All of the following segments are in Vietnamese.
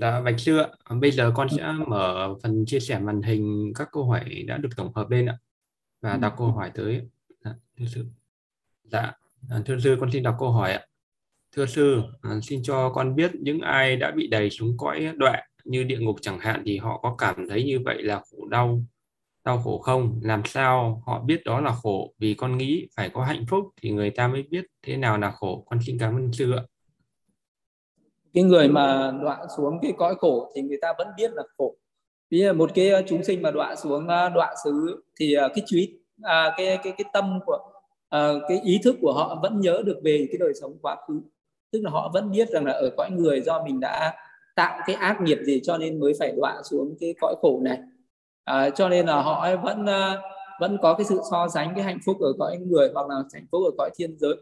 Dạ, Bạch Sư ạ. Bây giờ con sẽ mở phần chia sẻ màn hình các câu hỏi đã được tổng hợp lên ạ và đọc câu hỏi tới. Dạ, thưa sư. Dạ, à, thưa sư, con xin đọc câu hỏi ạ. Thưa sư, à, xin cho con biết những ai đã bị đẩy xuống cõi đoạn như địa ngục chẳng hạn thì họ có cảm thấy như vậy là khổ đau, đau khổ không? Làm sao họ biết đó là khổ? Vì con nghĩ phải có hạnh phúc thì người ta mới biết thế nào là khổ. Con xin cảm ơn sư ạ cái người mà đọa xuống cái cõi khổ thì người ta vẫn biết là khổ. Ví dụ một cái ờ, chúng sinh mà đọa xuống ờ, đọa xứ thì ờ, cái trí à, cái cái cái tâm của à, cái ý thức của họ vẫn nhớ được về cái đời sống quá khứ. Tức là họ vẫn biết rằng là ở cõi người do mình đã tạo cái ác nghiệp gì cho nên mới phải đọa xuống cái cõi khổ này. À, cho nên là họ vẫn vẫn có cái sự so sánh cái hạnh phúc ở cõi người hoặc là hạnh phúc ở cõi thiên giới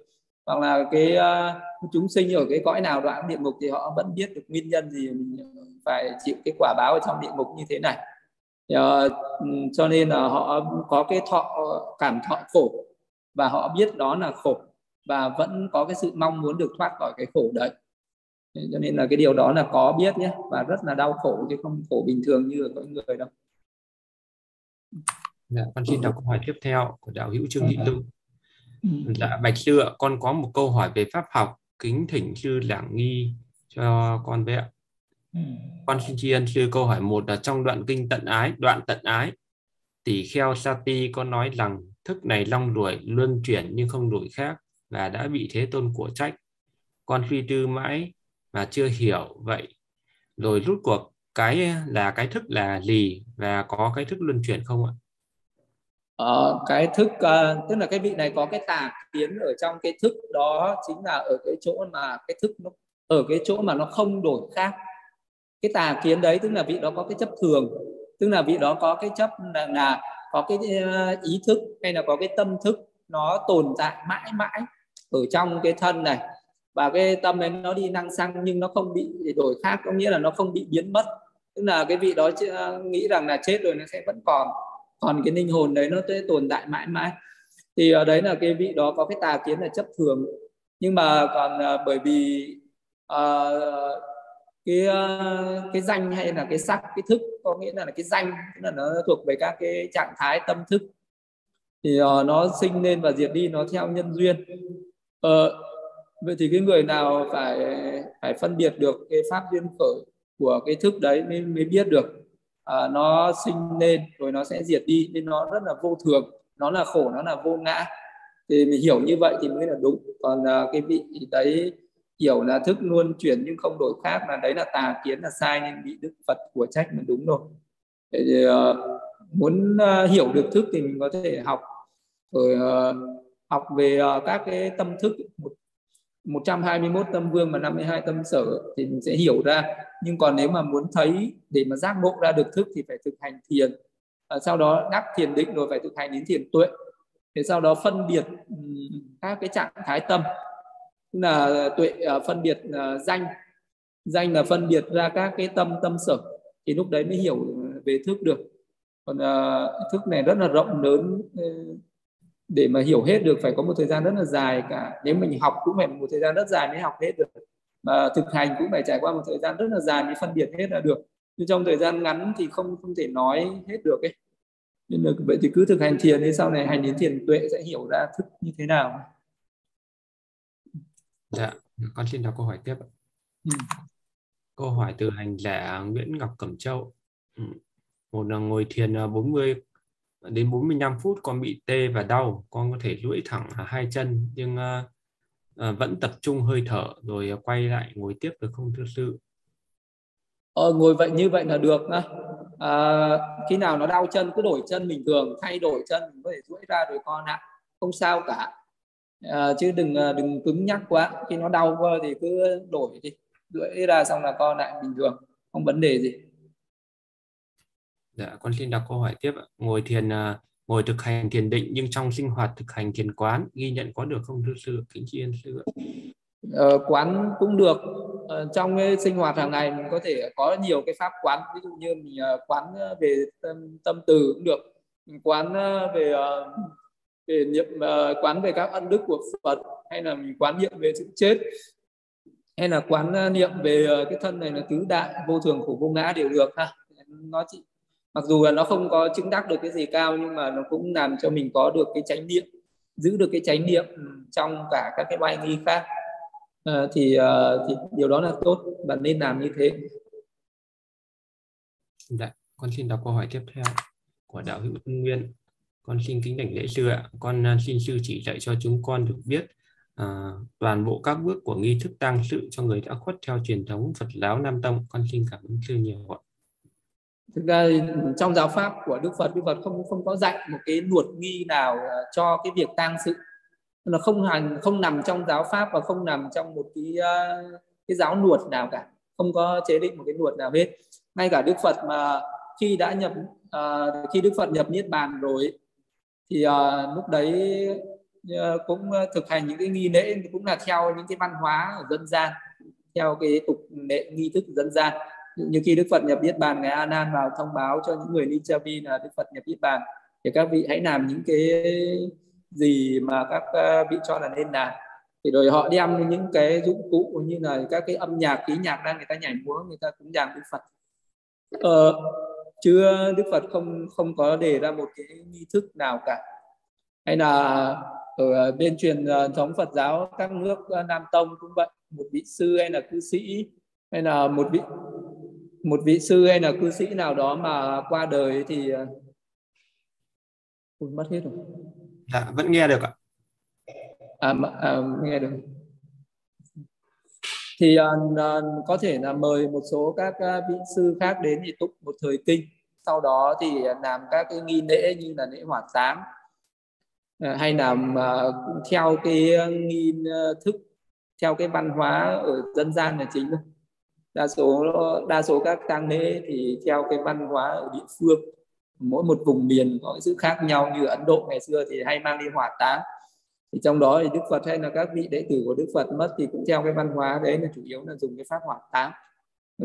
hoặc là cái uh, chúng sinh ở cái cõi nào đoạn địa ngục thì họ vẫn biết được nguyên nhân gì mình phải chịu cái quả báo ở trong địa ngục như thế này. Uh, cho nên là họ có cái thọ cảm thọ khổ và họ biết đó là khổ và vẫn có cái sự mong muốn được thoát khỏi cái khổ đấy. Cho nên là cái điều đó là có biết nhé và rất là đau khổ chứ không khổ bình thường như ở cõi người đâu. Dạ, con xin đọc câu hỏi tiếp theo của đạo hữu Trương Thị Lưu. Dạ Bạch Sư ạ, con có một câu hỏi về pháp học, kính thỉnh sư giảng nghi cho con với ạ. Ừ. Con xin tri ân sư câu hỏi một là trong đoạn kinh tận ái, đoạn tận ái, tỷ kheo Sati có nói rằng thức này long đuổi luân chuyển nhưng không đuổi khác và đã bị thế tôn của trách. Con suy tư mãi mà chưa hiểu vậy. Rồi rút cuộc cái là cái thức là gì và có cái thức luân chuyển không ạ? Ờ, cái thức uh, tức là cái vị này có cái tà kiến ở trong cái thức đó chính là ở cái chỗ mà cái thức nó ở cái chỗ mà nó không đổi khác. Cái tà kiến đấy tức là vị đó có cái chấp thường tức là vị đó có cái chấp là, là có cái ờ, ý thức hay là có cái tâm thức nó tồn tại mãi mãi ở trong cái thân này. Và cái tâm ấy nó đi năng xăng nhưng nó không bị đổi khác có nghĩa là nó không bị biến mất. Tức là cái vị đó ờ, nghĩ rằng là chết rồi nó sẽ vẫn còn còn cái linh hồn đấy nó sẽ tồn tại mãi mãi. Thì ở đấy là cái vị đó có cái tà kiến là chấp thường. Nhưng mà còn à, bởi vì uh, cái à, cái danh hay là cái sắc cái thức có nghĩa là, là cái danh là nó thuộc về các cái trạng thái tâm thức. Thì uh, nó sinh lên và diệt đi nó theo nhân duyên. Uh, vậy thì cái người nào phải phải phân biệt được cái pháp duyên khởi của cái thức đấy mới mới biết được? À, nó sinh lên rồi nó sẽ diệt đi nên nó rất là vô thường nó là khổ nó là vô ngã. Thì mình hiểu như vậy thì mới là đúng. Còn à, cái vị đấy hiểu là thức luôn chuyển nhưng không đổi khác là đấy là tà kiến là sai nên bị đức phật của trách là đúng rồi. Thì, uh, muốn uh, hiểu được thức thì mình có thể học. Rồi uh, học về uh, các cái tâm thức một 121 tâm vương và 52 tâm sở thì mình sẽ hiểu ra. Nhưng còn nếu mà muốn thấy để mà giác ngộ ra được thức thì phải thực hành thiền. À, sau đó đắc thiền định rồi phải thực hành đến thiền tuệ. Thì sau đó phân biệt các cái trạng thái tâm. Tức là tuệ à, phân biệt à, danh. Danh là phân biệt ra các cái tâm tâm sở. Thì lúc đấy mới hiểu về thức được. Còn uh, thức này rất là rộng lớn để mà hiểu hết được phải có một thời gian rất là dài cả. Nếu mình học cũng phải một thời gian rất dài mới học hết được. Mà thực hành cũng phải trải qua một thời gian rất là dài mới phân biệt hết là được. Nhưng trong thời gian ngắn thì không không thể nói hết được ấy. Nên là vậy thì cứ thực hành thiền thì sau này hành đến thiền tuệ sẽ hiểu ra thức như thế nào. Dạ con xin đọc câu hỏi tiếp ừ. câu hỏi từ hành giả Nguyễn Ngọc Cẩm Châu. Ừ. một là ngồi thiền 40 đến 45 phút con bị tê và đau con có thể duỗi thẳng hai chân nhưng uh, vẫn tập trung hơi thở rồi ờ, quay lại ngồi tiếp được không thưa sư? Ờ, ngồi vậy như vậy là được à, khi nào nó đau chân cứ đổi chân bình thường thay đổi chân mình có thể duỗi ra rồi con ạ. Không sao cả. À, chứ đừng đừng cứng nhắc quá. Khi nó đau quá thì cứ đổi đi. Duỗi ra xong là con lại bình thường không vấn đề gì. Dạ, con xin đọc câu hỏi tiếp. Ngồi thiền à, ngồi thực hành thiền định nhưng trong sinh hoạt thực hành thiền quán ghi nhận có được không thưa sư? Kính tri ân sư. Ờ, quán cũng được. Ờ, trong cái sinh hoạt hàng ngày mình có thể có nhiều cái pháp quán. Ví dụ như mình ờ, quán ờ, về tâm, tâm từ cũng được. Mình quán ờ, về về niệm quán về các ân đức của Phật hay là mình quán niệm về sự chết hay là quán niệm về cái thân này là tứ đại vô thường khổ vô ngã đều được ha nó chỉ mặc dù là nó không có chứng đắc được cái gì cao nhưng mà nó cũng làm cho mình có được cái chánh niệm giữ được cái chánh niệm trong cả các cái bài nghi khác. À, thì uh, thì điều đó là tốt bạn nên làm như thế. Dạ con xin đọc câu hỏi tiếp theo của đạo hữu nguyên. Con xin kính đảnh lễ sư ạ. Con à, xin sư chỉ dạy cho chúng con được biết à, toàn bộ các bước của nghi thức tang sự cho người đã khuất theo truyền thống Phật giáo Nam Tông. Con xin cảm ơn sư nhiều ạ thực ra trong giáo pháp của Đức Phật Đức Phật không không có dạy một cái luật nghi nào à, cho cái việc tang sự. Là không hành không nằm trong giáo pháp và không nằm trong một cái à, cái giáo luật nào cả. Không có chế định một cái luật nào hết. Ngay cả Đức Phật mà khi đã nhập uh, khi Đức Phật nhập niết bàn rồi thì uh, lúc đấy uh, cũng thực hành những cái nghi lễ cũng là theo những cái văn hóa ở dân gian theo cái tục lệ nghi thức dân gian như khi Đức Phật nhập niết bàn ngài A Nan vào thông báo cho những người Nichavi là Đức Phật nhập niết bàn thì các vị hãy làm những cái gì mà các ờ, vị cho là nên làm. Thì rồi họ đem những cái dụng cụ như là các cái âm nhạc khí nhạc đang người ta nhảy múa người ta cũng giảng Đức Phật. Ờ, chứ Đức Phật không không có đề ra một cái nghi thức nào cả. Hay là ở bên truyền ờ, thống Phật giáo các nước ờ, Nam Tông cũng vậy một vị sư hay là cư sĩ hay là một vị một vị sư hay là cư sĩ nào đó mà qua đời thì Ui, mất hết rồi. Dạ vẫn nghe được ạ. À, à nghe được. Thì uh, có thể là mời một số các uh, vị sư khác đến thì tụng một thời kinh. Sau đó thì làm các cái nghi lễ như là lễ hỏa táng. Uh, hay làm uh, theo cái nghi thức theo cái văn hóa ở dân gian là chính thôi đa số đa số các tang lễ thì theo cái văn hóa ở địa phương mỗi một vùng miền có sự khác nhau như Ấn Độ ngày xưa thì hay mang đi hỏa táng. Thì trong đó thì Đức Phật hay là các vị đệ tử của Đức Phật mất thì cũng theo cái văn hóa đấy là chủ yếu là dùng cái pháp hỏa táng.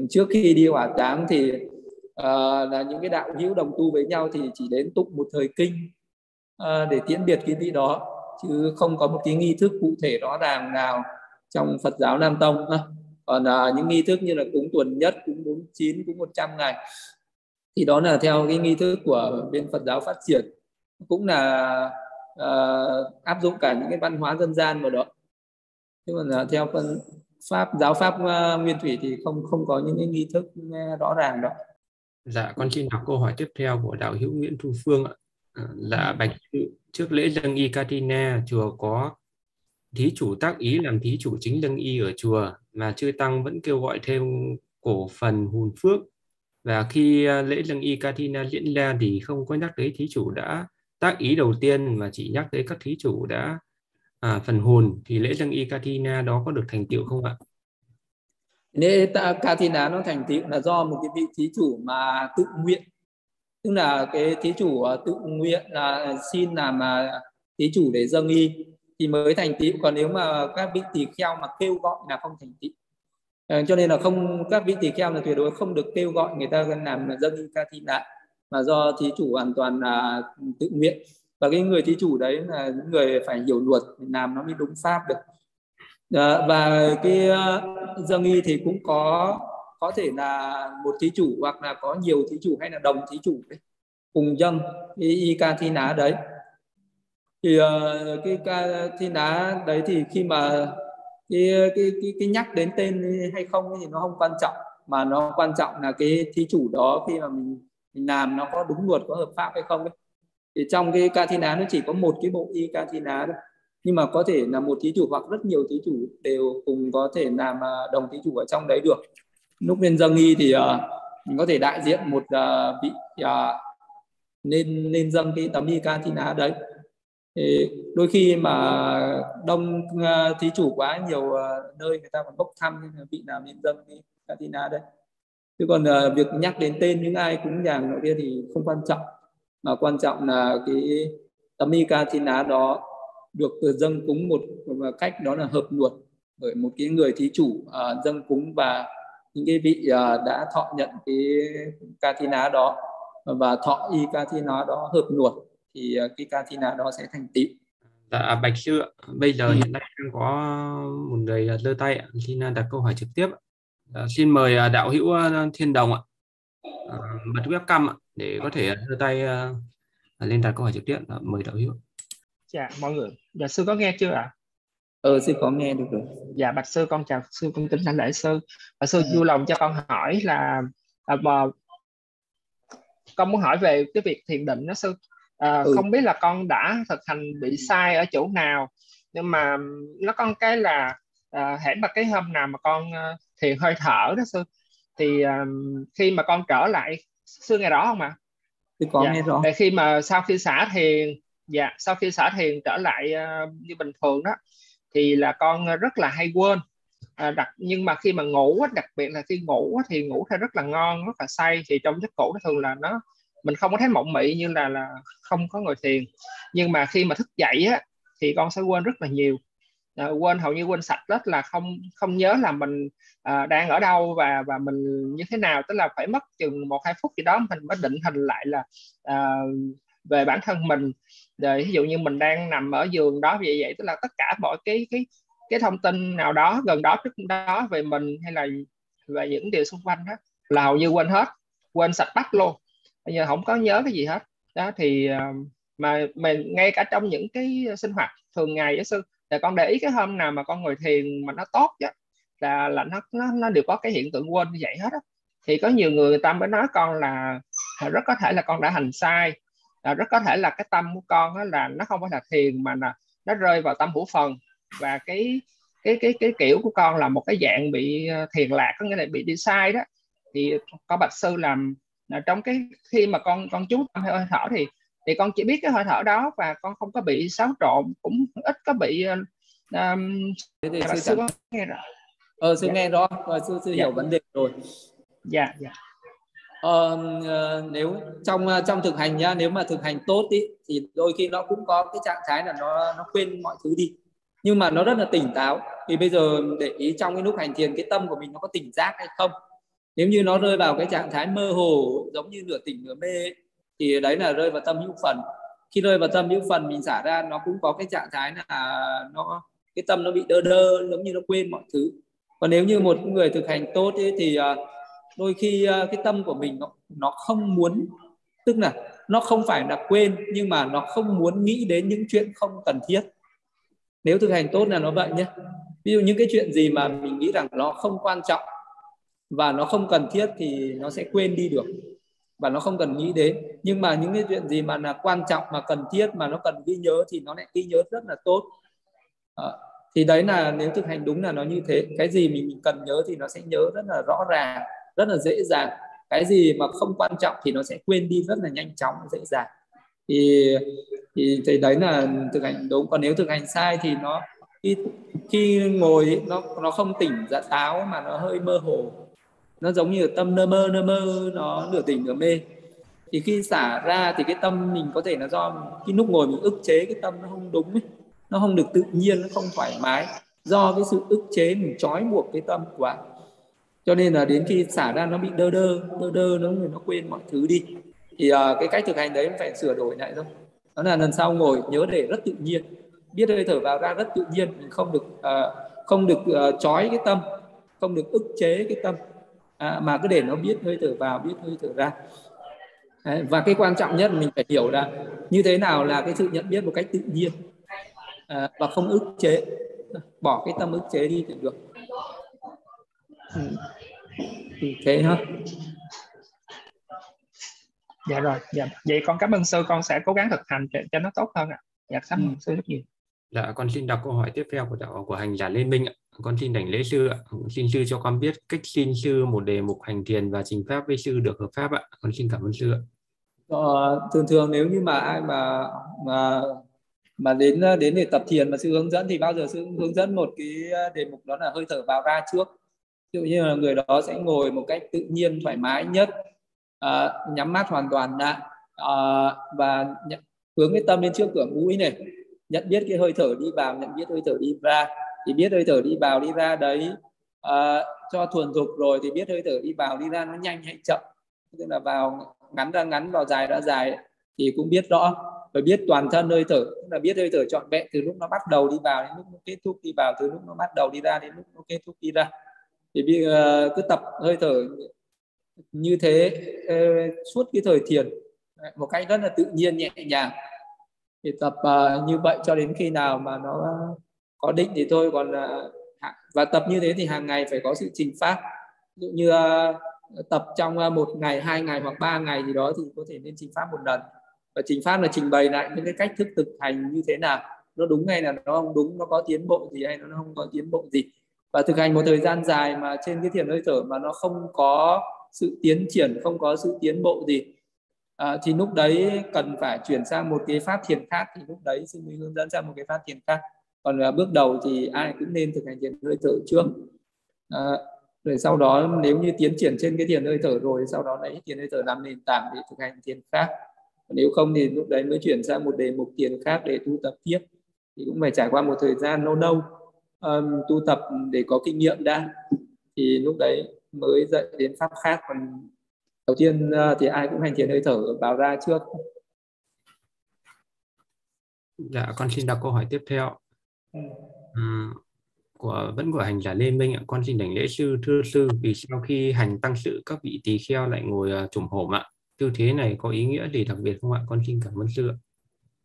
Trước khi đi hỏa táng thì uh, là những cái đạo hữu đồng tu với nhau thì chỉ đến tụng một thời kinh uh, để tiễn biệt cái vị đó chứ không có một cái nghi thức cụ thể rõ ràng nào trong Phật giáo Nam Tông còn à, những nghi thức như là cúng tuần nhất cúng 49 cúng 100 ngày thì đó là theo cái nghi thức của bên Phật giáo phát triển. Cũng là à, áp dụng cả những cái văn hóa dân gian vào đó. Nhưng mà theo phân pháp giáo pháp uh, nguyên thủy thì không không có những cái nghi thức rõ ràng đó. Dạ con xin đọc câu hỏi tiếp theo của đạo hữu Nguyễn Thu Phương ạ. À, là bạch trước lễ dâng y Katina chùa có thí chủ tác ý làm thí chủ chính lưng y ở chùa mà chư tăng vẫn kêu gọi thêm cổ phần hùn phước. Và khi à, lễ lưng y Katina diễn ra thì không có nhắc tới thí chủ đã tác ý đầu tiên mà chỉ nhắc tới các thí chủ đã à, phần hồn thì lễ lưng y Katina đó có được thành tựu không ạ? Lễ Katina nó thành tựu là do một cái vị thí chủ mà tự nguyện. Tức là cái thí chủ à, tự nguyện là xin làm à, thí chủ để dâng y thì mới thành tựu còn nếu mà các vị tỳ kheo mà kêu gọi là không thành tựu. À, cho nên là không các vị tỳ kheo là tuyệt đối không được kêu gọi người ta làm là dâng ca thi lại mà do thí chủ hoàn toàn là tự nguyện. Và cái người thí chủ đấy là những người phải hiểu luật làm nó mới đúng pháp được. À, và cái ờ, dâng y thì cũng có có thể là một thí chủ hoặc là có nhiều thí chủ hay là đồng thí chủ đấy cùng dâng cái y ca thi ná đấy thì uh, cái ca thi ná đấy thì khi mà cái, cái cái cái nhắc đến tên hay không thì nó không quan trọng. Mà nó quan trọng là cái thí chủ đó khi mà mình mình làm nó có đúng luật có hợp pháp hay không ấy. thì trong cái ca thi ná nó chỉ có một cái bộ y ca thi ná thôi. Nhưng mà có thể là một thí chủ hoặc rất nhiều thí chủ đều cùng có thể làm à, đồng thí chủ ở trong đấy được. Lúc lên dâng y thì uh, mình có thể đại diện một uh, vị uh, nên nên dâng cái tấm y ca thi ná đấy thì đôi khi mà đông à, thí chủ quá nhiều à, nơi người ta còn bốc thăm vị nào nên dâng đi Katina đấy. Chứ còn uh, việc nhắc đến tên những ai cúng dường nội kia thì không quan trọng. Mà quan trọng là cái tấm y Katina đó được dâng cúng một, một cách đó là hợp luật bởi một cái người thí chủ uh, dâng cúng và những cái vị uh, đã thọ nhận cái Katina đó và thọ y Katina đó hợp luật thì ờ, cái Katina đó sẽ thành tựu Dạ, Bạch Sư bây giờ ừ. hiện nay đang có một người lơ tay xin đặt câu hỏi trực tiếp. À, xin mời đạo hữu Thiên Đồng ạ. À, bật webcam ạ để có thể đưa tay lên đặt câu hỏi trực tiếp. À, mời đạo hữu. Dạ, mọi người. Dạ, sư có nghe chưa ạ? À? Ừ, sư có nghe được rồi. Dạ, bạch sư con chào sư con kính thánh lễ sư. Bạch sư vui lòng cho con hỏi là à, mà con muốn hỏi về cái việc thiền định đó sư. À, ừ. Không biết là con đã thực hành bị sai ở chỗ nào nhưng mà nó con cái là à, hãy mà cái hôm nào mà con uh, thiền hơi thở đó sư thì um, khi mà con trở lại sư nghe rõ không ạ? Thì con dạ. nghe rõ. Để khi mà sau khi xả thiền, dạ sau khi xả thiền trở lại uh, như bình thường đó, thì là con rất là hay quên. À, đặc nhưng mà khi mà ngủ đặc biệt là khi ngủ thì ngủ theo rất là ngon rất là say thì trong giấc ngủ nó thường là nó mình không có thấy mộng mị như là là không có ngồi thiền. Nhưng mà khi mà thức dậy á thì con sẽ quên rất là nhiều. À, quên hầu như quên sạch rất là không không nhớ là mình à, đang ở đâu và và mình như thế nào. Tức là phải mất chừng một hai phút gì đó mình mới định hình lại là à, về bản thân mình. Rồi ví dụ như mình đang nằm ở giường đó vậy vậy tức là tất cả mọi cái cái cái thông tin nào đó gần đó trước đó về mình hay là về những điều xung quanh đó là hầu như quên hết quên sạch bách luôn bây giờ không có nhớ cái gì hết. Đó thì ờ, mà mình ngay cả trong những cái sinh hoạt thường ngày giáo sư là con để ý cái hôm nào mà con ngồi thiền mà nó tốt chứ là là nó nó nó đều có cái hiện tượng quên như vậy hết á. Thì có nhiều người, người ta mới nói con là, rất có thể là con đã hành sai là rất có thể là cái tâm của con đó là nó không phải là thiền mà là nó rơi vào tâm hữu phần. Và cái cái cái cái kiểu của con là một cái dạng bị ờ, thiền lạc có nghĩa là bị đi sai đó. Thì có bạch sư làm trong cái khi mà con con chú tâm hơi thở thì thì con chỉ biết cái hơi thở đó và con không có bị xáo trộn cũng ít có bị um, thì sư có nghe rõ. Ờ sư dạ. nghe rõ. Rồi sư sư dạ. hiểu vấn đề rồi. Dạ. Dạ ờ, nếu trong trong thực hành nhá nếu mà thực hành tốt ý, thì đôi khi nó cũng có cái trạng thái là nó nó quên mọi thứ đi. Nhưng mà nó rất là tỉnh táo. Thì bây giờ để ý trong cái lúc hành thiền cái tâm của mình nó có tỉnh giác hay không nếu như nó rơi vào cái trạng thái mơ hồ giống như nửa tỉnh nửa mê ấy, thì đấy là rơi vào tâm hữu phần. Khi rơi vào tâm hữu phần mình xả ra nó cũng có cái trạng thái là nó cái tâm nó bị đơ đơ giống như nó quên mọi thứ. Còn nếu như một người thực hành tốt ấy, thì à, đôi khi à, cái tâm của mình nó nó không muốn tức là nó không phải là quên nhưng mà nó không muốn nghĩ đến những chuyện không cần thiết. Nếu thực hành tốt là nó vậy nhé. Ví dụ những cái chuyện gì mà mình nghĩ rằng nó không quan trọng và nó không cần thiết thì nó sẽ quên đi được. Và nó không cần nghĩ đến. Nhưng mà những cái chuyện gì mà là quan trọng mà cần thiết mà nó cần ghi nhớ thì nó lại ghi nhớ rất là tốt. À, thì đấy là nếu thực hành đúng là nó như thế. Cái gì mình, cần nhớ thì nó sẽ nhớ rất là rõ ràng rất là dễ dàng. Cái gì mà không quan trọng thì nó sẽ quên đi rất là nhanh chóng dễ dàng. Thì thì thì đấy là thực hành đúng. Còn nếu thực hành sai thì nó khi khi ngồi nó nó không tỉnh dạ táo mà nó hơi mơ hồ nó giống như tâm nơ mơ nơ mơ nó nửa tỉnh nửa mê. Thì khi xả ra thì cái tâm mình có thể là do khi lúc ngồi mình ức chế cái tâm nó không đúng ấy. nó không được tự nhiên nó không thoải mái. Do cái sự ức chế mình trói buộc cái tâm quá. Cho nên là đến khi xả ra nó bị đơ đơ đơ đơ nó nó quên mọi thứ đi. Thì uh, cái cách thực hành đấy phải sửa đổi lại thôi. Đó là lần sau ngồi nhớ để rất tự nhiên. Biết hơi thở vào ra rất tự nhiên mình không được uh, không được uh, trói cái tâm không được ức chế cái tâm à, mà cứ để nó biết hơi thở vào biết hơi thở ra. Đấy, và cái quan trọng nhất mình phải hiểu là như thế nào là cái sự nhận biết một cách tự nhiên à, và không ức chế. Bỏ cái tâm ức chế đi thì được. Ừ. thế ha. Dạ rồi dạ. Vậy con cảm ơn sư con sẽ cố gắng thực hành cho, cho nó tốt hơn ạ. Dạ cảm ơn ừ. sư rất nhiều. Dạ con xin đọc câu hỏi tiếp theo của đạo của hành giả Lê Minh ạ con xin đảnh lễ sư ạ. Xin sư cho con biết cách xin sư một đề mục hành thiền và trình pháp với sư được hợp pháp ạ. Con xin cảm ơn sư ạ. Ờ, thường thường nếu như mà ai mà mà mà đến đến để tập thiền mà sư hướng dẫn thì bao giờ sư hướng dẫn một cái đề mục đó là hơi thở vào ra trước. Ví dụ như là người đó sẽ ngồi một cách tự nhiên thoải mái nhất à, nhắm mắt hoàn toàn lại à, và hướng cái tâm lên trước cửa mũi này nhận biết cái hơi thở đi vào nhận biết hơi thở đi ra thì biết hơi thở đi vào đi ra đấy. À, cho thuần thục rồi thì biết hơi thở đi vào đi ra nó nhanh hay chậm. Tức là vào ngắn ra ngắn vào dài ra dài thì cũng biết rõ. Rồi biết toàn thân hơi thở tức là biết hơi thở trọn vẹn từ lúc nó bắt đầu đi vào đến lúc nó kết thúc đi vào từ lúc nó bắt đầu đi ra đến lúc nó kết thúc đi ra. Thì bây giờ cứ tập hơi thở như thế ờ, suốt cái thời thiền một cách rất là tự nhiên nhẹ nhàng. Thì tập uh, như vậy cho đến khi nào mà nó có định thì thôi còn à, và tập như thế thì hàng ngày phải có sự trình pháp ví dụ như à, tập trong à, một ngày hai ngày hoặc ba ngày gì đó thì có thể nên trình pháp một lần. Và trình pháp là trình bày lại những cái cách thức thực hành như thế nào. Nó đúng hay là nó không đúng nó có tiến bộ gì hay nó không có tiến bộ gì. Và thực hành một thời gian dài mà trên cái thiền hơi thở mà nó không có sự tiến triển không có sự tiến bộ gì à, thì lúc đấy cần phải chuyển sang một cái pháp thiền khác. Thì lúc đấy xin mình hướng dẫn sang một cái pháp thiền khác còn à, bước đầu thì ai cũng nên thực hành thiền hơi thở trước. À, rồi sau đó nếu như tiến triển trên cái thiền hơi thở rồi sau đó lấy thiền hơi thở làm nền tảng để thực hành thiền khác. Nếu không thì lúc đấy mới chuyển sang một đề mục thiền khác để tu tập tiếp thì cũng phải trải qua một thời gian lâu lâu. Um, tu tập để có kinh nghiệm đã thì lúc đấy mới dạy đến pháp khác. Còn đầu tiên uh, thì ai cũng hành thiền hơi thở vào ra trước. Dạ con xin đọc câu hỏi tiếp theo. Ừ. của vẫn của hành giả Lê Minh ạ. Con xin đảnh lễ sư thưa sư vì sau khi hành tăng sự các vị tỳ kheo lại ngồi uh, hổm ạ. Tư thế này có ý nghĩa gì đặc biệt không ạ? Con xin cảm ơn sư ạ.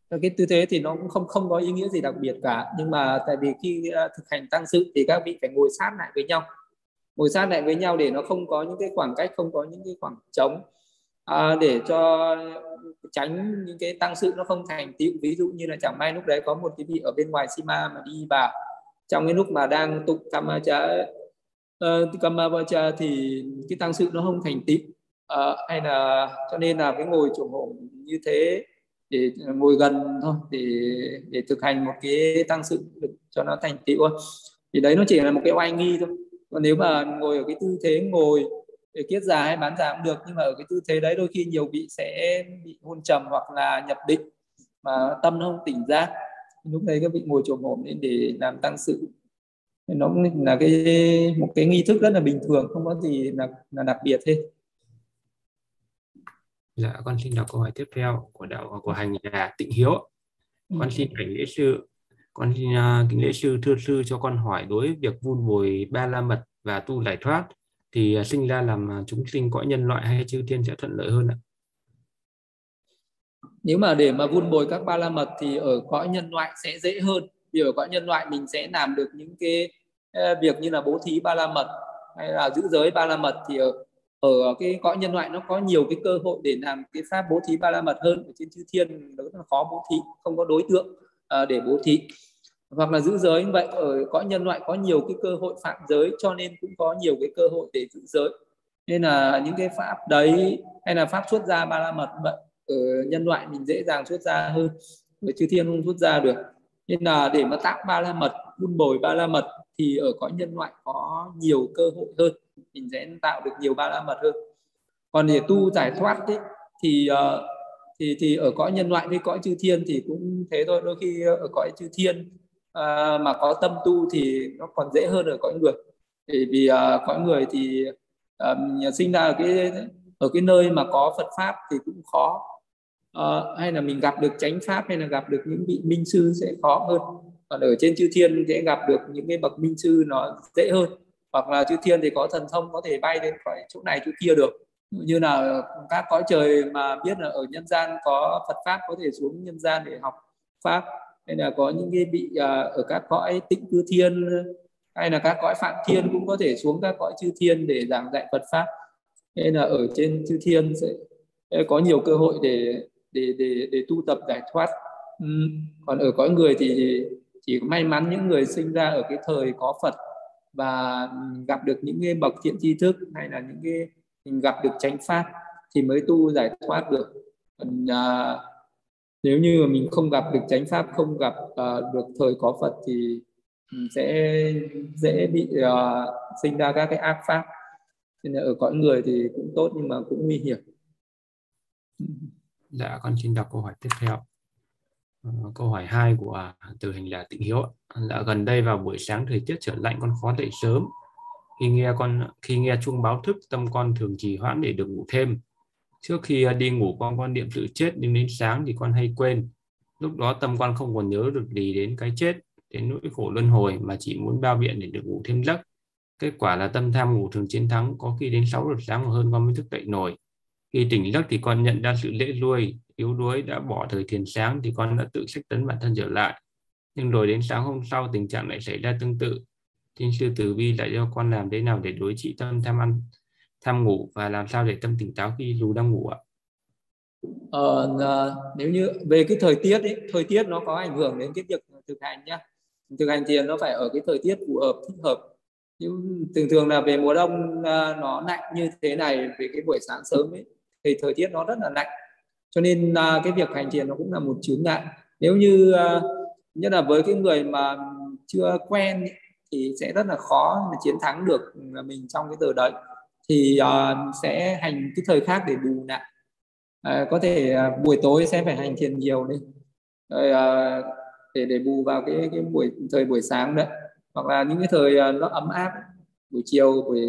Ờ, cái tư thế thì nó cũng không không có ý nghĩa gì đặc biệt cả. Nhưng mà tại vì khi uh, thực hành tăng sự thì các vị phải ngồi sát lại với nhau. Ngồi sát lại với nhau để nó không có những cái khoảng cách không có những cái khoảng trống à, để cho tránh những cái tăng sự nó không thành tựu ví dụ như là chẳng may lúc đấy có một cái vị ở bên ngoài sima mà đi vào trong cái lúc mà đang tụng kamacha ờ, uh, cha thì cái tăng sự nó không thành tựu uh, ờ, hay là cho nên là cái ngồi chủ hộ như thế để ngồi gần thôi để để thực hành một cái tăng sự cho nó thành tựu thì đấy nó chỉ là một cái oai nghi thôi. Còn nếu mà ngồi ở cái tư thế ngồi để kiết già hay bán già cũng được nhưng mà ở cái tư thế đấy đôi khi nhiều vị sẽ bị hôn trầm hoặc là nhập định mà tâm nó không tỉnh ra lúc đấy các vị ngồi trồm hổm lên để làm tăng sự. Nó là cái một cái nghi thức rất là bình thường không có gì là, là đặc biệt hết. Dạ, con xin đọc câu hỏi tiếp theo của đạo của hành là Tịnh Hiếu. Con xin cảnh lễ sư, con xin à, uh, kính lễ sư thưa sư cho con hỏi đối với việc vun bồi ba la mật và tu giải thoát thì à, sinh ra làm à, chúng sinh cõi nhân loại hay chư thiên sẽ thuận lợi hơn ạ? Nếu mà để mà vun bồi các ba la mật thì ở cõi nhân loại sẽ dễ hơn. Vì ở cõi nhân loại mình sẽ làm được những cái ờ, việc như là bố thí ba la mật hay là giữ giới ba la mật thì ở ở cái cõi nhân loại nó có nhiều cái cơ hội để làm cái pháp bố thí ba la mật hơn ở trên chư thiên nó rất là khó bố thí, không có đối tượng ờ, để bố thí hoặc là giữ giới như vậy ờ, ở cõi nhân loại có nhiều cái cơ hội phạm giới cho nên cũng có nhiều cái cơ hội để giữ giới. Nên là những cái pháp đấy hay là pháp xuất ra ba la mật vậy ở nhân loại mình dễ dàng xuất ra hơn ở chư thiên không xuất ra được. Nên là để mà tạo ba la mật buôn bồi ba la mật thì ở cõi nhân loại có nhiều cơ hội hơn mình sẽ tạo được nhiều ba la mật hơn. Còn để tu giải thoát ấy, thì ờ, thì thì ở cõi nhân loại với cõi chư thiên thì cũng thế thôi đôi khi ở cõi chư thiên uh, mà có tâm tu thì nó còn dễ hơn ở cõi người. Bởi vì uh, cõi người thì uh, sinh ra ở cái ở cái nơi mà có Phật pháp thì cũng khó. Uh, hay là mình gặp được chánh pháp hay là gặp được những vị minh sư sẽ khó hơn. Còn ở trên chư thiên sẽ gặp được những cái bậc minh sư nó dễ hơn. Hoặc là chư thiên thì có thần thông có thể bay đến cõi chỗ này chỗ kia được. Như là các cõi trời mà biết là ở nhân gian có Phật pháp có thể xuống nhân gian để học pháp hay là có những cái bị à, ở các cõi tịnh cư thiên, hay là các cõi phạm thiên cũng có thể xuống các cõi chư thiên để giảng dạy Phật pháp. Nên là ở trên chư thiên sẽ có nhiều cơ hội để để để để tu tập giải thoát. Còn ở cõi người thì chỉ may mắn những người sinh ra ở cái thời có Phật và gặp được những cái bậc thiện tri thức, hay là những cái mình gặp được chánh pháp thì mới tu giải thoát được. Còn à, nếu như mà mình không gặp được chánh pháp không gặp uh, được thời có phật thì ừ, sẽ dễ bị uh, sinh ra các cái ác pháp. Nên là ở cõi người thì cũng tốt nhưng mà cũng nguy hiểm. Dạ con xin đọc câu hỏi tiếp theo. Ờ, câu hỏi hai của từ hình là tịnh hiếu là dạ, gần đây vào buổi sáng thời tiết trở lạnh con khó dậy sớm. Khi nghe con khi nghe chuông báo thức tâm con thường trì hoãn để được ngủ thêm trước khi à, đi ngủ con con niệm tự chết nhưng đến sáng thì con hay quên. Lúc đó tâm quan không còn nhớ được gì đến cái chết, đến nỗi khổ luân hồi mà chỉ muốn bao biện để được ngủ thêm giấc. Kết quả là tâm tham ngủ thường chiến thắng, có khi đến 6 giờ sáng hơn con mới thức dậy nổi. Khi tỉnh giấc thì con nhận ra sự lễ lui yếu đuối đã bỏ thời thiền sáng thì con đã tự sách tấn bản thân trở lại. Nhưng rồi đến sáng hôm sau tình trạng lại xảy ra tương tự. Thiên sư tử vi lại cho con làm thế nào để đối trị tâm tham ăn? Tham ngủ và làm sao để tâm tỉnh táo khi dù đang ngủ ạ? Ờ, nếu như về cái thời tiết ấy, thời tiết nó có ảnh hưởng đến cái việc thực hành nhá. Thực hành thiền nó phải ở cái thời tiết phù hợp thích hợp. Nhưng thường thường là về mùa đông ờ, nó lạnh như thế này về cái buổi sáng sớm ấy thì thời tiết nó rất là lạnh. Cho nên ờ, cái việc hành thiền nó cũng là một chướng ngại. Nếu như ờ, nhất là với cái người mà chưa quen ấy, thì sẽ rất là khó chiến thắng được mình trong cái giờ đấy thì uh, sẽ hành cái thời khác để bù lại uh, ờ, có thể uh, buổi tối sẽ phải hành thiền nhiều đi. Rồi uh, để để bù vào cái cái buổi thời buổi sáng đấy hoặc là những cái thời uh, nó ấm áp buổi chiều buổi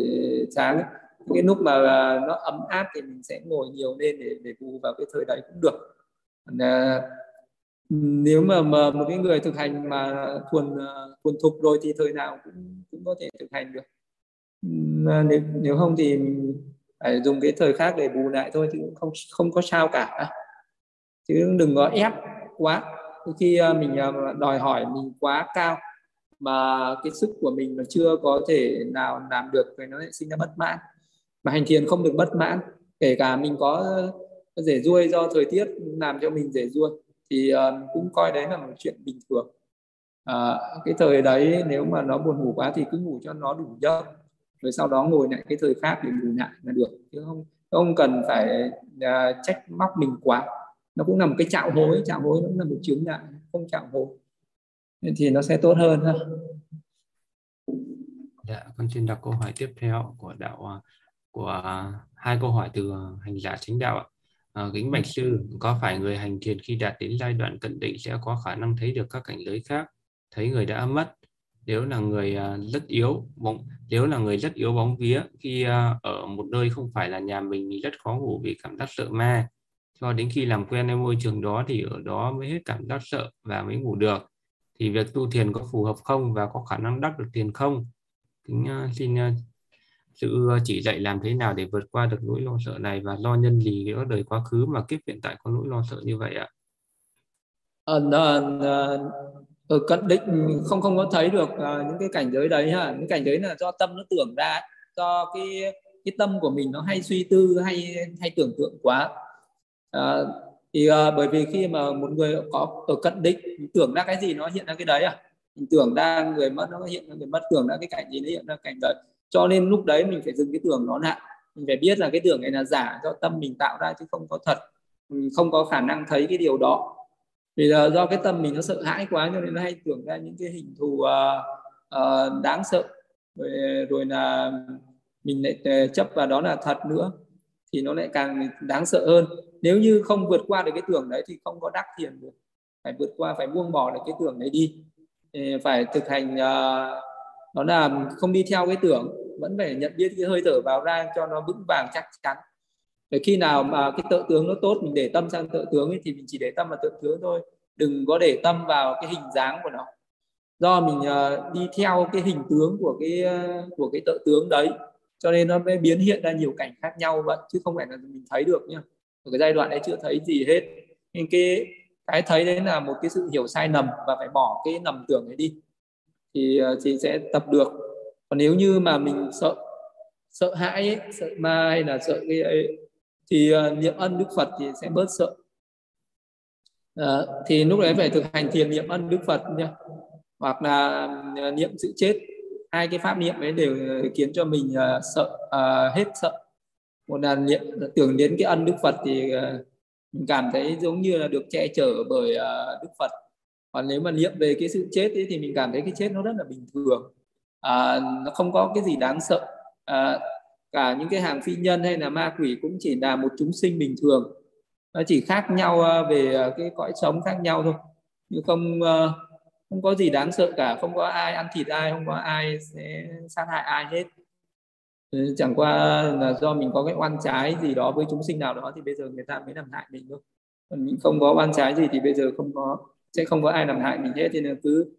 sáng ấy, cái lúc mà uh, nó ấm áp thì mình sẽ ngồi nhiều lên để để bù vào cái thời đấy cũng được. Uh, nếu mà, mà một cái người thực hành mà thuần thuần thục rồi thì thời nào cũng cũng có thể thực hành được. Ờ, nếu nếu không thì phải dùng cái thời khác để bù lại thôi chứ cũng không không có sao cả. Chứ đừng có ép quá. Khi ờ, mình ờ, đòi hỏi mình quá cao mà cái sức của mình nó chưa có thể nào làm được thì nó lại sinh ra bất mãn. Mà hành thiền không được bất mãn kể cả mình có rể ruôi do thời tiết làm cho mình rể ruôi thì cũng coi đấy là một chuyện bình thường. À, cái thời đấy nếu mà nó buồn ngủ quá thì cứ ngủ cho nó đủ giấc rồi sau đó ngồi lại cái thời khác để bù lại là được chứ không không cần phải uh, trách móc mình quá nó cũng là một cái chạo hối chạo hối nó cũng là một chướng ngại không chạo hối thì nó sẽ tốt hơn ha Dạ, con xin đọc câu hỏi tiếp theo của đạo à, của hai câu hỏi từ hành giả chính đạo ạ. À, kính bạch sư, có phải người hành thiền khi đạt đến giai đoạn cận định sẽ có khả năng thấy được các cảnh giới khác, thấy người đã mất? Nếu là người à, rất yếu, bóng, nếu là người rất yếu bóng vía, khi à, ở một nơi không phải là nhà mình thì rất khó ngủ vì cảm giác sợ ma. Cho đến khi làm quen với môi trường đó thì ở đó mới hết cảm giác sợ và mới ngủ được. Thì việc tu thiền có phù hợp không và có khả năng đắc được thiền không? Kính à, xin sự chỉ dạy làm thế nào để vượt qua được nỗi lo sợ này và lo nhân gì giữa đời quá khứ mà kiếp hiện tại có nỗi lo sợ như vậy ạ? Ở, ở cận định không không có thấy được uh, những cái cảnh giới đấy ha, những cảnh giới là do tâm nó tưởng ra, do cái cái tâm của mình nó hay suy tư hay hay tưởng tượng quá. Uh, thì uh, bởi vì khi mà một người có ở cận định tưởng ra cái gì nó hiện ra cái đấy à? Mình tưởng ra người mất nó hiện ra người mất tưởng ra cái cảnh gì nó hiện ra cảnh đấy. Cho nên lúc đấy mình phải dừng cái tưởng nó lại. Mình phải biết là cái tưởng này là giả do tâm mình tạo ra chứ không có thật. Mình không có khả năng thấy cái điều đó vì là do cái tâm mình nó sợ hãi quá cho nên nó hay tưởng ra những cái hình thù uh, uh, đáng sợ. Rồi, rồi là mình lại chấp vào đó là thật nữa thì nó lại càng đáng sợ hơn. Nếu như không vượt qua được cái tưởng đấy thì không có đắc thiền được. Phải vượt qua phải buông bỏ được cái tưởng đấy đi. Phải thực hành uh, đó là không đi theo cái tưởng vẫn phải nhận biết cái hơi thở vào ra cho nó vững vàng chắc chắn để khi nào mà cái tự tướng nó tốt mình để tâm sang tự tướng ấy, thì mình chỉ để tâm vào tự tướng thôi. Đừng có để tâm vào cái hình dáng của nó. Do mình uh, đi theo cái hình tướng của cái uh, của cái tự tướng đấy cho nên nó mới biến hiện ra nhiều cảnh khác nhau vậy chứ không phải là mình thấy được nhá ở cái giai đoạn đấy chưa thấy gì hết. Nên cái cái thấy đấy là một cái sự hiểu sai lầm và phải bỏ cái nầm tưởng ấy đi. Thì ờ, thì chị sẽ tập được. Còn nếu như mà mình sợ sợ hãi ấy, sợ ma hay là sợ cái ấy, thì uh, niệm ân đức phật thì sẽ bớt sợ. Uh, thì lúc đấy phải thực hành thiền niệm ân đức phật nhé hoặc là uh, niệm sự chết. Hai cái pháp niệm ấy đều khiến cho mình uh, sợ uh, hết sợ. Một là niệm tưởng đến cái ân đức phật thì uh, mình cảm thấy giống như là được che chở bởi uh, đức phật. Còn nếu mà niệm về cái sự chết ấy, thì mình cảm thấy cái chết nó rất là bình thường. À, nó không có cái gì đáng sợ. À, cả những cái hàng phi nhân hay là ma quỷ cũng chỉ là một chúng sinh bình thường. Nó chỉ khác nhau ờ, về ờ, cái cõi sống khác nhau thôi. Nhưng không ờ, không có gì đáng sợ cả. Không có ai ăn thịt ai không có ai sẽ sát hại ai hết. Chẳng qua là do mình có cái oan trái gì đó với chúng sinh nào đó thì bây giờ người ta mới làm hại mình thôi. Còn mình không có oan trái gì thì bây giờ không có sẽ không có ai làm hại mình hết. Thì là cứ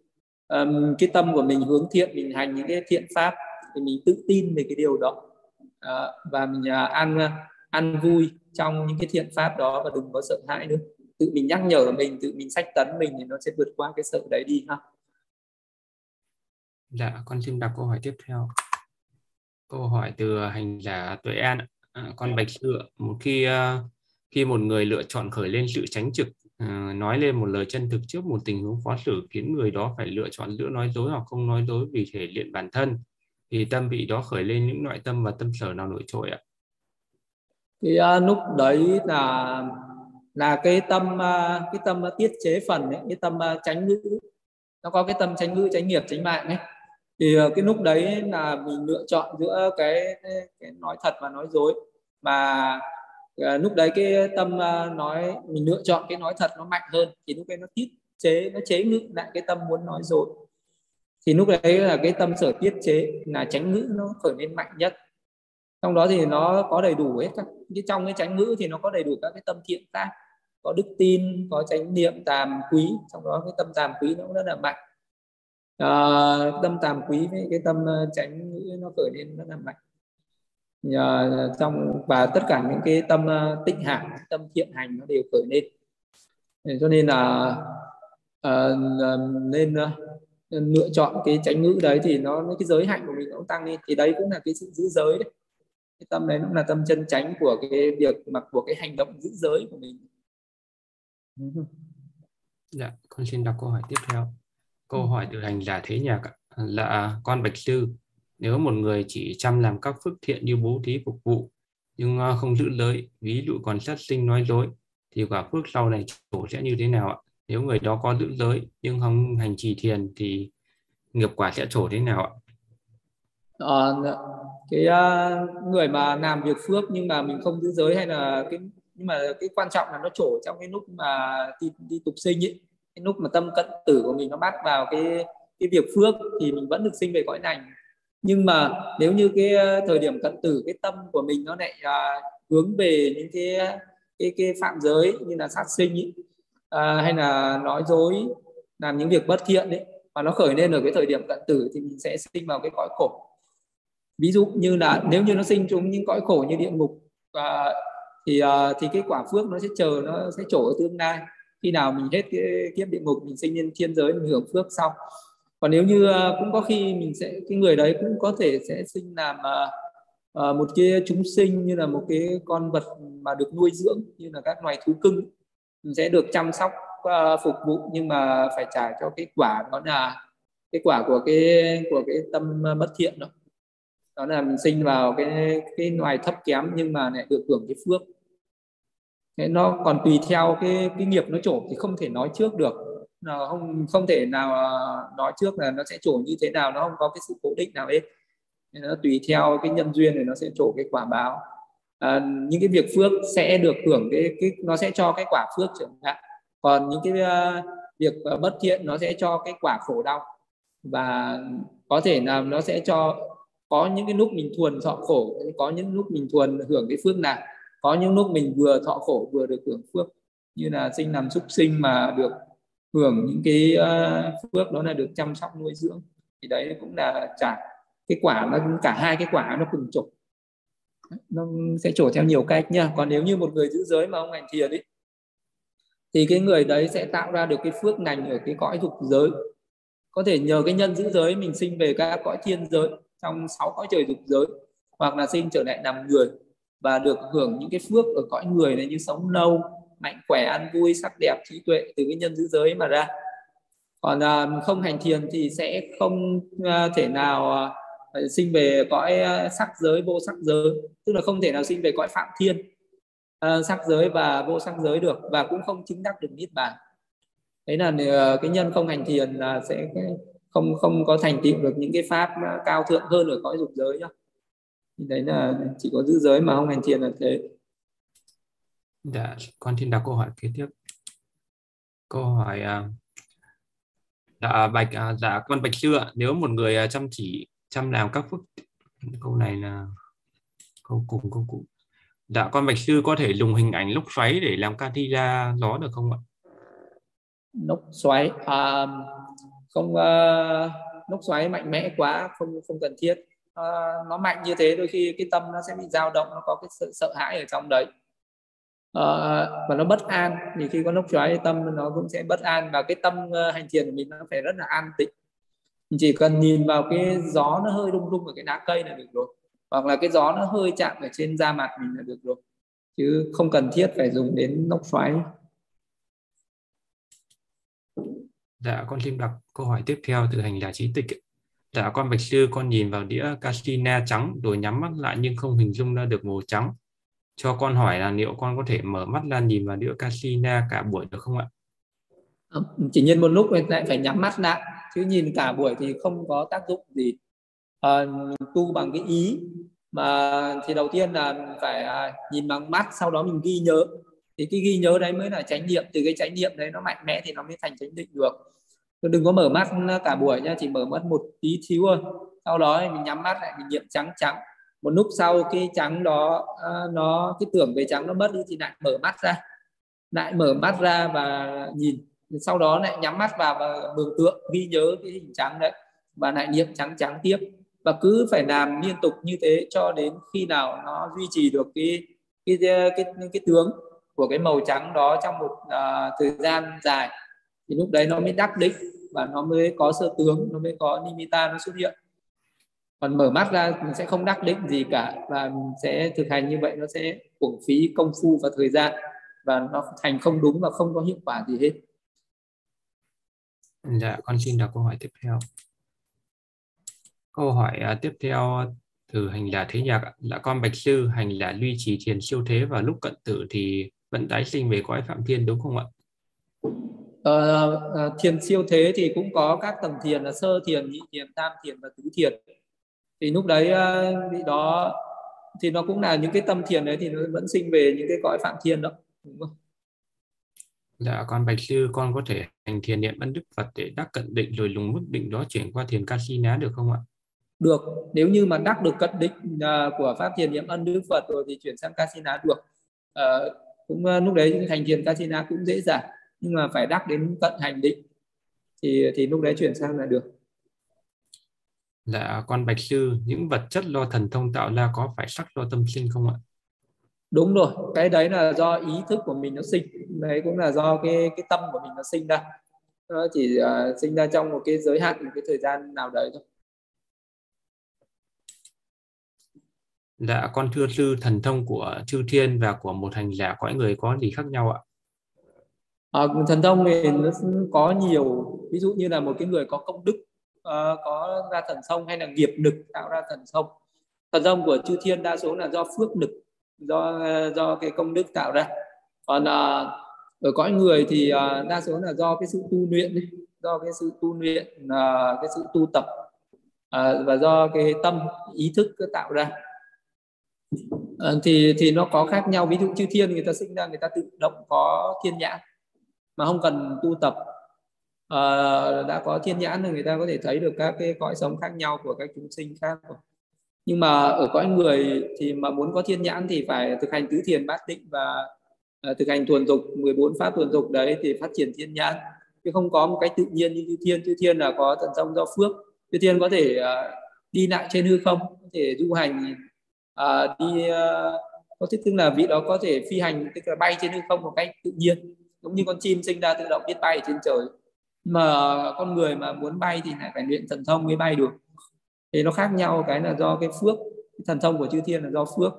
um, cái tâm của mình hướng thiện mình hành những cái thiện pháp thì mình tự tin về cái điều đó à, và mình à, ăn à, ăn vui trong những cái thiện pháp đó và đừng có sợ hãi nữa. Tự mình nhắc nhở mình tự mình sách tấn mình thì nó sẽ vượt qua cái sợ đấy đi ha. Dạ con xin đọc câu hỏi tiếp theo. Câu hỏi từ hành giả tuệ an à, con bạch sư một khi à, khi một người lựa chọn khởi lên sự tránh trực nói lên một lời chân thực trước một tình huống khó xử khiến người đó phải lựa chọn giữa nói dối hoặc không nói dối vì thể luyện bản thân thì tâm vị đó khởi lên những loại tâm và tâm sở nào nổi trội ạ? Thì uh, lúc đấy là là cái tâm uh, cái tâm uh, tiết chế phần ấy, cái tâm uh, tránh ngữ nó có cái tâm tránh ngữ tránh nghiệp tránh mạng ấy. Thì uh, cái lúc đấy là mình lựa chọn giữa cái, cái nói thật và nói dối. Mà uh, lúc đấy cái tâm uh, nói mình lựa chọn cái nói thật nó mạnh hơn thì lúc đấy nó tiết chế nó chế ngữ lại cái tâm muốn nói dối thì lúc đấy là cái tâm sở tiết chế là tránh ngữ nó khởi lên mạnh nhất. Trong đó thì nó có đầy đủ hết các cái trong cái chánh ngữ thì nó có đầy đủ các cái tâm thiện tác có đức tin có chánh niệm tàm quý. Trong đó cái tâm tàm quý nó cũng rất là mạnh. À, tâm tàm quý với cái tâm tránh chánh ngữ nó khởi lên rất là mạnh. À, trong và tất cả những cái tâm tịnh hạnh tâm thiện hành nó đều khởi lên. Cho nên là à, nên lựa chọn cái chánh ngữ đấy thì nó cái giới hạnh của mình nó cũng tăng lên thì đấy cũng là cái sự giữ giới đấy. Cái tâm đấy cũng là tâm chân chánh của cái việc mà của cái hành động giữ giới của mình. Dạ con xin đọc câu hỏi tiếp theo. Câu hỏi từ hành giả thế nhạc là con bạch sư nếu một người chỉ chăm làm các phước thiện như bố thí phục vụ nhưng ờ, không giữ lời ví dụ còn sát sinh nói dối thì quả phước sau này chủ sẽ như thế nào ạ nếu người đó có giữ giới nhưng không hành trì thiền thì nghiệp quả sẽ trổ thế nào ạ? À, cái uh, người mà làm việc phước nhưng mà mình không giữ giới hay là cái nhưng mà cái quan trọng là nó trổ trong cái lúc mà đi, đi tục sinh ấy cái lúc mà tâm cận tử của mình nó bắt vào cái cái việc phước thì mình vẫn được sinh về cõi lành. Nhưng mà nếu như cái ờ, thời điểm cận tử cái tâm của mình nó lại uh, hướng về những cái cái cái phạm giới như là sát sinh ấy, à, hay là nói dối làm những việc bất thiện đấy và nó khởi lên ở cái thời điểm cận tử thì mình sẽ sinh vào cái cõi khổ. Ví dụ như là nếu như nó sinh chúng những cõi khổ như địa ngục và thì à, thì cái quả phước nó sẽ chờ nó sẽ trổ ở tương lai. Khi nào mình hết cái kiếp địa ngục mình sinh lên thiên giới mình hưởng phước xong còn nếu như à, cũng có khi mình sẽ cái người đấy cũng có thể sẽ sinh làm uh, một cái chúng sinh như là một cái con vật mà được nuôi dưỡng như là các loài thú cưng sẽ được chăm sóc uh, phục vụ nhưng mà phải trả cho cái quả đó là cái quả của cái của cái tâm bất thiện đó. Đó là mình sinh vào cái cái loài thấp kém nhưng mà lại được hưởng cái phước. Thế nó còn tùy theo cái cái nghiệp nó trổ thì không thể nói trước được. Nó không không thể nào ờ, nói trước là nó sẽ trổ như thế nào nó không có cái sự cố định nào hết. Nên nó tùy theo cái nhân duyên thì nó sẽ trổ cái quả báo à, những cái việc phước sẽ được hưởng cái cái nó sẽ cho cái quả phước chẳng hạn. Còn những cái uh, việc uh, bất thiện nó sẽ cho cái quả khổ đau. Và có thể là nó sẽ cho có những cái lúc mình thuần thọ khổ có những lúc mình thuần hưởng cái phước nào có những lúc mình vừa thọ khổ vừa được hưởng phước. Như là sinh làm súc sinh mà được hưởng những cái uh, phước đó là được chăm sóc nuôi dưỡng thì đấy cũng là trả cái quả nó cả hai cái quả nó cùng trục nó sẽ trổ theo nhiều cách nha. Còn nếu như một người giữ giới mà ông hành thiền ấy thì cái người đấy sẽ tạo ra được cái phước lành ở cái cõi dục giới. Có thể nhờ cái nhân giữ giới, mình sinh về các cõi thiên giới, trong sáu cõi trời dục giới, hoặc là sinh trở lại làm người và được hưởng những cái phước ở cõi người này như sống lâu, mạnh khỏe, ăn vui, sắc đẹp, trí tuệ từ cái nhân giữ giới mà ra. Còn à, không hành thiền thì sẽ không à, thể nào à, sinh về cõi ờ, sắc giới vô sắc giới. Tức là không thể nào sinh về cõi phạm thiên. Uh, sắc giới và vô sắc giới được và cũng không chứng đắc được niết bàn. Đấy là ờ, cái nhân không hành thiền là sẽ không không có thành tựu được những cái pháp cao thượng hơn ở cõi dục giới nhá. Đấy là chỉ có giữ giới mà không hành thiền là thế. Dạ con xin đọc câu hỏi kế tiếp. Câu hỏi uh, dạ bạch à, dạ con bạch xưa nếu một người à, chăm chỉ chăm làm các phước. Câu này là câu cùng câu cụ Dạ con bạch sư có thể dùng hình ảnh lốc xoáy để làm cantina gió được không ạ? Lốc xoáy à, không uh, lốc xoáy mạnh mẽ quá không không cần thiết. À, nó mạnh như thế đôi khi cái tâm nó sẽ bị dao động nó có cái sự sợ hãi ở trong đấy. À, và nó bất an. Thì khi có lốc xoáy tâm nó cũng sẽ bất an và cái tâm à, hành thiền của mình nó phải rất là an tĩnh mình chỉ cần nhìn vào cái gió nó hơi rung rung ở cái lá cây là được rồi hoặc là cái gió nó hơi chạm ở trên da mặt mình là được rồi chứ không cần thiết phải dùng đến lốc xoáy Dạ, con xin đọc câu hỏi tiếp theo từ hành giả trí tịch. Dạ, con bạch sư con nhìn vào đĩa casina trắng rồi nhắm mắt lại nhưng không hình dung ra được màu trắng. Cho con hỏi là liệu con có thể mở mắt ra nhìn vào đĩa casina cả buổi được không ạ? Ờ, chỉ nhìn một lúc lại phải nhắm mắt lại chứ nhìn cả buổi thì không có tác dụng gì. À, tu bằng cái ý. Mà thì đầu tiên là phải à, nhìn bằng mắt sau đó mình ghi nhớ. Thì cái ghi nhớ đấy mới là chánh niệm. Từ cái chánh niệm đấy nó mạnh mẽ thì nó mới thành chánh định được. Đừng có mở mắt cả buổi nha chỉ mở mắt một tí xíu thôi. Sau đó mình nhắm mắt lại mình niệm trắng trắng. Một lúc sau cái trắng đó ờ, nó cái tưởng về trắng nó mất đi thì lại mở mắt ra. Lại mở mắt ra và nhìn sau đó lại nhắm mắt vào và mường tượng ghi nhớ cái hình trắng đấy và lại niệm trắng trắng tiếp. Và cứ phải làm liên tục như thế cho đến khi nào nó duy trì được cái cái cái cái, cái tướng của cái màu trắng đó trong một uh, thời gian dài. Thì lúc đấy nó mới đắc định và nó mới có sơ tướng nó mới có nimitta nó xuất hiện. Còn mở mắt ra mình sẽ không đắc định gì cả và mình sẽ thực hành như vậy nó sẽ uổng phí công phu và thời gian và nó thành không đúng và không có hiệu quả gì hết dạ con xin đọc câu hỏi tiếp theo câu hỏi uh, tiếp theo từ hành giả thế nhạc là dạ con bạch sư hành giả duy trì thiền siêu thế và lúc cận tử thì vẫn tái sinh về cõi phạm thiên đúng không ạ? Uh, thiền siêu thế thì cũng có các tầng thiền là sơ thiền, nhị thiền, tam thiền và tứ thiền. Thì lúc đấy uh, đó thì nó cũng là những cái tâm thiền đấy thì nó vẫn sinh về những cái cõi phạm thiên đó. Đúng không? Dạ, con bạch sư con có thể hành thiền niệm ân đức Phật để đắc cận định rồi lùng mức định đó chuyển qua thiền Kasina được không ạ? Được, nếu như mà đắc được cận định uh, của pháp thiền niệm ân đức Phật rồi thì chuyển sang Kasina được. Uh, cũng uh, lúc đấy thành thiền Kasina cũng dễ dàng nhưng mà phải đắc đến tận hành định thì thì lúc đấy chuyển sang là được Dạ, con bạch sư, những vật chất lo thần thông tạo ra có phải sắc do tâm sinh không ạ? Đúng rồi, cái đấy là do ý thức của mình nó sinh, đấy cũng là do cái cái tâm của mình nó sinh ra, nó chỉ uh, sinh ra trong một cái giới hạn một cái thời gian nào đấy thôi. Dạ, con thưa sư, thần thông của chư thiên và của một hành giả cõi người có gì khác nhau ạ? À, thần thông thì nó có nhiều, ví dụ như là một cái người có công đức, uh, có ra thần thông hay là nghiệp lực tạo ra thần thông. Thần thông của chư thiên đa số là do phước lực, do do cái công đức tạo ra. Còn à, ở cõi người thì à, đa số là do cái sự tu luyện, do cái sự tu luyện, à, cái sự tu tập à, và do cái tâm ý thức tạo ra. À, thì thì nó có khác nhau. Ví dụ chư thiên người ta sinh ra người ta tự động có thiên nhãn mà không cần tu tập. À, đã có thiên nhãn thì người ta có thể thấy được các cái cõi sống khác nhau của các chúng sinh khác nhưng mà ở cõi người thì mà muốn có thiên nhãn thì phải thực hành tứ thiền bát định và uh, thực hành thuần dục 14 pháp thuần dục đấy thì phát triển thiên nhãn. Chứ không có một cách tự nhiên như chư thiên. Chư thiên là có thần thông do phước. Chư thiên có thể uh, đi lại trên hư không có thể du hành uh, đi uh, có thể tức là vị đó có thể phi hành tức là bay trên hư không một cách tự nhiên giống như con chim sinh ra tự động biết bay trên trời. Mà con người mà muốn bay thì lại phải luyện thần thông mới bay được thì nó khác nhau cái là do cái phước cái thần thông của chư thiên là do phước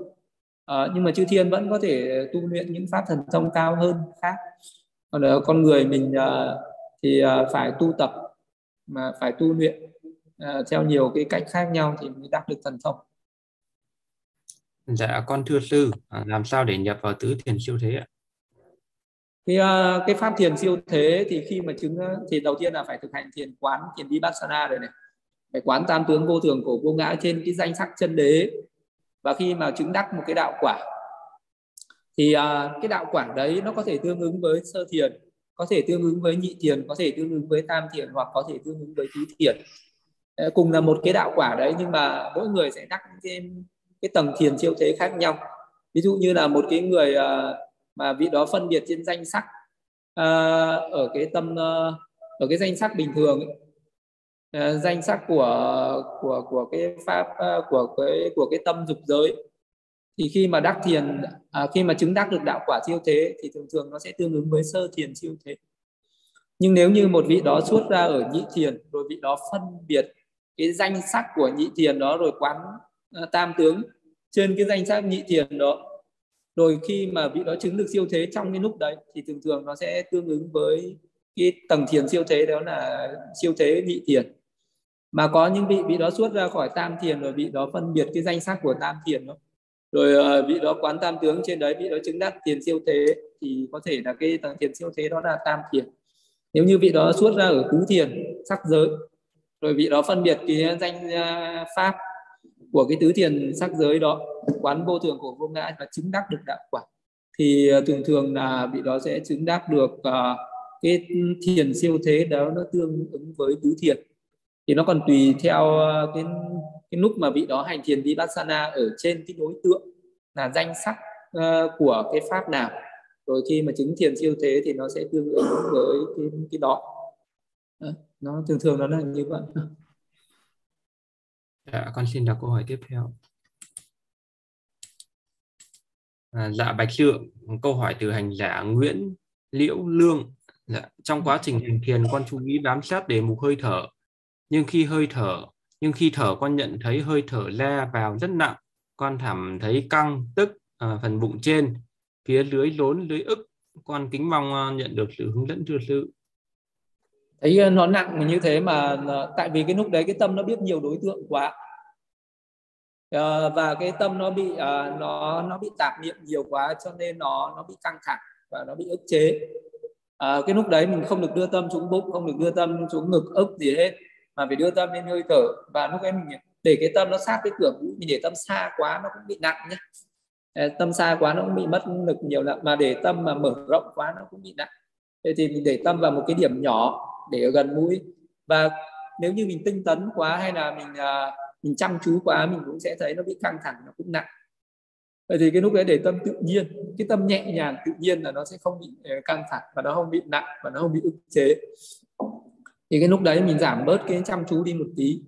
à, nhưng mà chư thiên vẫn có thể tu luyện những pháp thần thông cao hơn khác còn ở con người mình uh, thì uh, phải tu tập mà phải tu luyện uh, theo nhiều cái cách khác nhau thì mới đắc được thần thông Dạ con thưa sư, à, làm sao để nhập vào tứ thiền siêu thế ạ? Uh, cái pháp thiền siêu thế thì khi mà chứng thì đầu tiên là phải thực hành thiền quán thiền vipassana rồi này cái quán tam tướng vô thường của vô ngã trên cái danh sắc chân đế. Và khi mà chứng đắc một cái đạo quả thì uh, cái đạo quả đấy nó có thể tương ứng với sơ thiền, có thể tương ứng với nhị thiền, có thể tương ứng với tam thiền hoặc có thể tương ứng với tứ thiền. Ờ, cùng là một cái đạo quả đấy nhưng mà mỗi người sẽ đắc cái cái tầng thiền siêu thế khác nhau ví dụ như là một cái người uh, mà vị đó phân biệt trên danh sắc uh, ở cái tâm uh, ở cái danh sắc bình thường ấy, uh, danh sắc của của của cái pháp uh, của cái của cái tâm dục giới. Thì khi mà đắc thiền à, khi mà chứng đắc được đạo quả siêu thế thì thường thường nó sẽ tương ứng với sơ thiền siêu thế. Nhưng nếu như một vị đó xuất ra ở nhị thiền rồi vị đó phân biệt cái danh sắc của nhị thiền đó rồi quán uh, tam tướng trên cái danh sắc nhị thiền đó rồi khi mà vị đó chứng được siêu thế trong cái lúc đấy thì thường thường nó sẽ tương ứng với cái tầng thiền siêu thế đó là siêu thế nhị thiền mà có những vị vị đó xuất ra khỏi tam thiền rồi, vị đó phân biệt cái danh sắc của tam thiền đó. Rồi ờ, vị đó quán tam tướng trên đấy, vị đó chứng đắc thiền siêu thế, thì có thể là cái tầng thiền siêu thế đó là tam thiền. Nếu như vị đó xuất ra ở tứ thiền, sắc giới, rồi vị đó phân biệt cái danh ờ, pháp của cái tứ thiền sắc giới đó, quán vô thường của vô ngã và chứng đắc được đạo quả, thì ờ, thường thường là vị đó sẽ chứng đắc được cái thiền siêu thế đó nó tương ứng với tứ thiền thì nó còn tùy theo ờ, cái cái lúc mà vị đó hành thiền vipassana ở trên cái đối tượng là danh sắc uh, của cái pháp nào. Rồi khi mà chứng thiền siêu thế thì nó sẽ tương ứng với cái cái đó. Ờ, nó thường thường nó là như vậy. Dạ con xin đọc câu hỏi tiếp theo. À, dạ bạch lượng câu hỏi từ hành giả nguyễn liễu lương. Dạ, trong quá trình hành thiền con chú ý bám sát đề mục hơi thở nhưng khi hơi thở nhưng khi thở con nhận thấy hơi thở le vào rất nặng con cảm thấy căng tức à, phần bụng trên phía lưới lốn lưới ức con kính mong à, nhận được sự hướng dẫn thưa sư. Thấy à, nó nặng như thế mà à, tại vì cái lúc đấy cái tâm nó biết nhiều đối tượng quá. Ờ, và cái tâm nó bị nó nó bị tạp niệm nhiều quá cho nên nó nó bị căng thẳng và nó bị ức chế. À, cái lúc đấy mình không được đưa tâm xuống bụng không được đưa tâm xuống ngực ức gì hết mà phải đưa tâm lên hơi thở. Và lúc ấy mình để cái tâm nó sát cái cửa mũi mình để tâm xa quá nó cũng bị nặng nhé tâm xa quá nó cũng bị mất lực nhiều lắm. Mà để tâm mà mở rộng quá nó cũng bị nặng. Thế thì mình để tâm vào một cái điểm nhỏ để ở gần mũi. Và nếu như mình tinh tấn quá hay là mình à, mình chăm chú quá, mình cũng sẽ thấy nó bị căng thẳng, nó cũng nặng. Vậy thì cái lúc đấy để tâm tự nhiên, cái tâm nhẹ nhàng, tự nhiên là nó sẽ không bị ờ, căng thẳng và nó không bị nặng và nó không bị ức chế thì cái lúc đấy mình giảm bớt cái chăm chú đi một tí.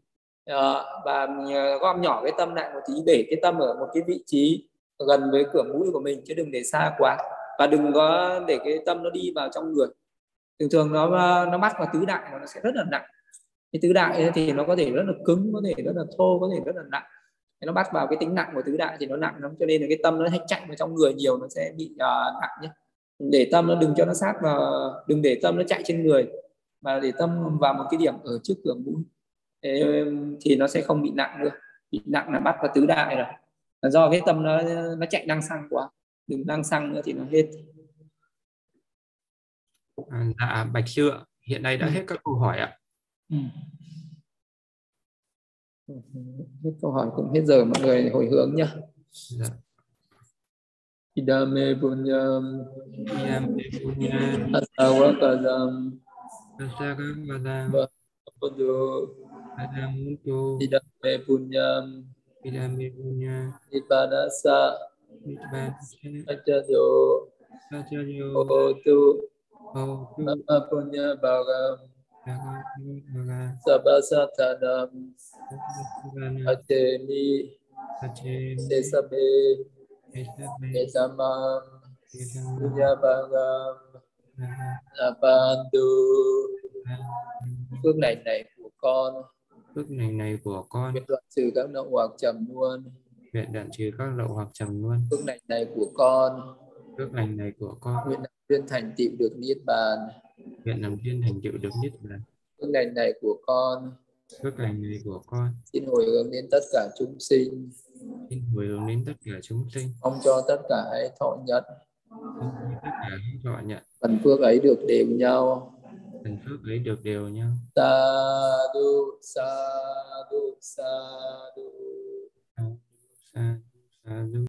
Ờ, và mình ờ, gom nhỏ cái tâm lại một tí để cái tâm ở một cái vị trí gần với cửa mũi của mình chứ đừng để xa quá. Và đừng có để cái tâm nó đi vào trong người. Thường thường nó ờ, nó bắt vào tứ đại nó sẽ rất là nặng. Cái tứ đại thì nó có thể rất là cứng có thể rất là thô có thể rất là nặng. Nó bắt vào cái tính nặng của tứ đại thì nó nặng lắm cho nên là cái tâm nó hay chạy vào trong người nhiều nó sẽ bị uh, nặng nhé. Để tâm nó đừng cho nó sát vào đừng để tâm nó chạy trên người mà để tâm vào một cái điểm ở trước cửa mũi thì nó sẽ không bị nặng nữa. Bị nặng là bắt vào tứ đại rồi. Là do cái tâm nó nó chạy năng xăng quá đừng năng xăng nữa thì nó hết. À, dạ bạch sư hiện nay đã ừ. hết các câu hỏi ạ. Ừ. hết câu hỏi cũng hết giờ mọi người hồi hướng nhá. Dạ. Idame punyam. Idame punyam. Asawakadam Asawakadam Bapaду Adamutu Idame punyam Idame punya Nipadasa Nipadasa Ajado Ajado Otu Otu Nama punya bagam Sabasatanam Acemi Sesabe Esamam Punya bagam Napandu Phước này này của con. Phước này này của con. Nguyện đoạn trừ các lậu hoặc trầm luôn. Nguyện đoạn trừ các lậu hoặc trầm luôn. Phước này này của con. Phước lành này của con. Nguyện duyên thành tựu được niết bàn. Nguyện làm duyên thành tựu được niết bàn. Phước lành này của con. Phước lành này của con. Xin hồi hướng đến tất cả chúng sinh. Xin hồi hướng đến tất cả chúng sinh. Mong cho tất cả hãy thọ nhận phần phước ấy được đều nhau. Thành phước ấy được đều nhau. Sa du sa du sa du sa du sa du